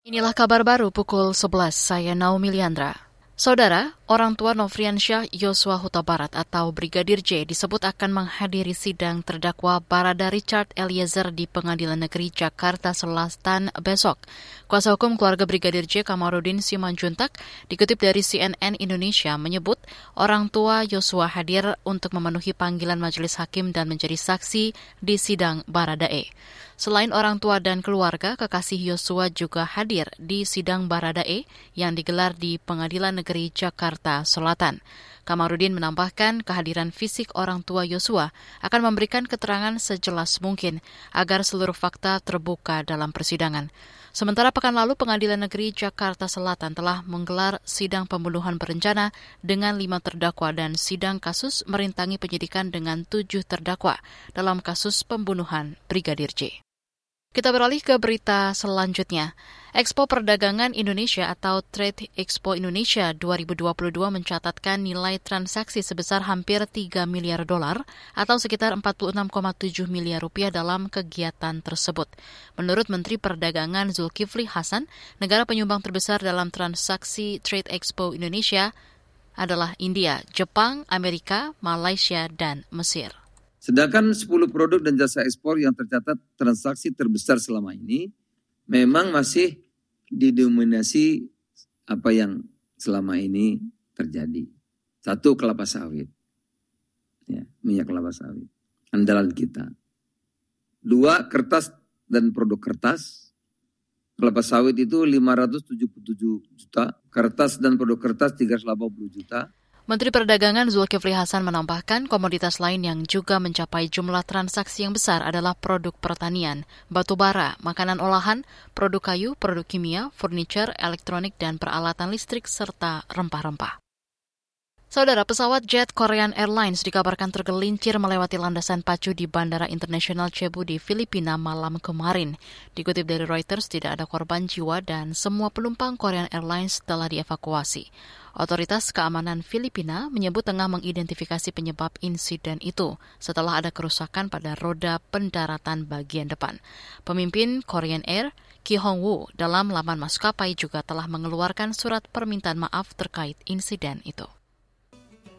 Inilah kabar baru pukul 11, saya Naomi Liandra. Saudara, orang tua Nofriansyah Yosua Huta Barat atau Brigadir J disebut akan menghadiri sidang terdakwa Barada Richard Eliezer di Pengadilan Negeri Jakarta Selatan besok. Kuasa hukum keluarga Brigadir J Kamarudin Simanjuntak dikutip dari CNN Indonesia menyebut orang tua Yosua hadir untuk memenuhi panggilan majelis hakim dan menjadi saksi di sidang Baradae. Selain orang tua dan keluarga, kekasih Yosua juga hadir di sidang Baradae yang digelar di Pengadilan Negeri Jakarta Selatan. Kamarudin menambahkan kehadiran fisik orang tua Yosua akan memberikan keterangan sejelas mungkin agar seluruh fakta terbuka dalam persidangan. Sementara pekan lalu Pengadilan Negeri Jakarta Selatan telah menggelar sidang pembunuhan berencana dengan lima terdakwa dan sidang kasus merintangi penyidikan dengan tujuh terdakwa dalam kasus pembunuhan Brigadir J. Kita beralih ke berita selanjutnya. Expo Perdagangan Indonesia atau Trade Expo Indonesia 2022 mencatatkan nilai transaksi sebesar hampir 3 miliar dolar atau sekitar 46,7 miliar rupiah dalam kegiatan tersebut. Menurut Menteri Perdagangan Zulkifli Hasan, negara penyumbang terbesar dalam transaksi Trade Expo Indonesia adalah India, Jepang, Amerika, Malaysia, dan Mesir. Sedangkan 10 produk dan jasa ekspor yang tercatat transaksi terbesar selama ini memang masih didominasi apa yang selama ini terjadi. Satu kelapa sawit. Ya, minyak kelapa sawit. Andalan kita. Dua kertas dan produk kertas. Kelapa sawit itu 577 juta, kertas dan produk kertas 380 juta, Menteri Perdagangan Zulkifli Hasan menambahkan komoditas lain yang juga mencapai jumlah transaksi yang besar adalah produk pertanian, batu bara, makanan olahan, produk kayu, produk kimia, furniture, elektronik, dan peralatan listrik, serta rempah-rempah. Saudara pesawat jet Korean Airlines dikabarkan tergelincir melewati landasan pacu di Bandara Internasional Cebu di Filipina malam kemarin. Dikutip dari Reuters, tidak ada korban jiwa dan semua penumpang Korean Airlines telah dievakuasi. Otoritas keamanan Filipina menyebut tengah mengidentifikasi penyebab insiden itu setelah ada kerusakan pada roda pendaratan bagian depan. Pemimpin Korean Air, Ki Hong Woo, dalam laman maskapai juga telah mengeluarkan surat permintaan maaf terkait insiden itu.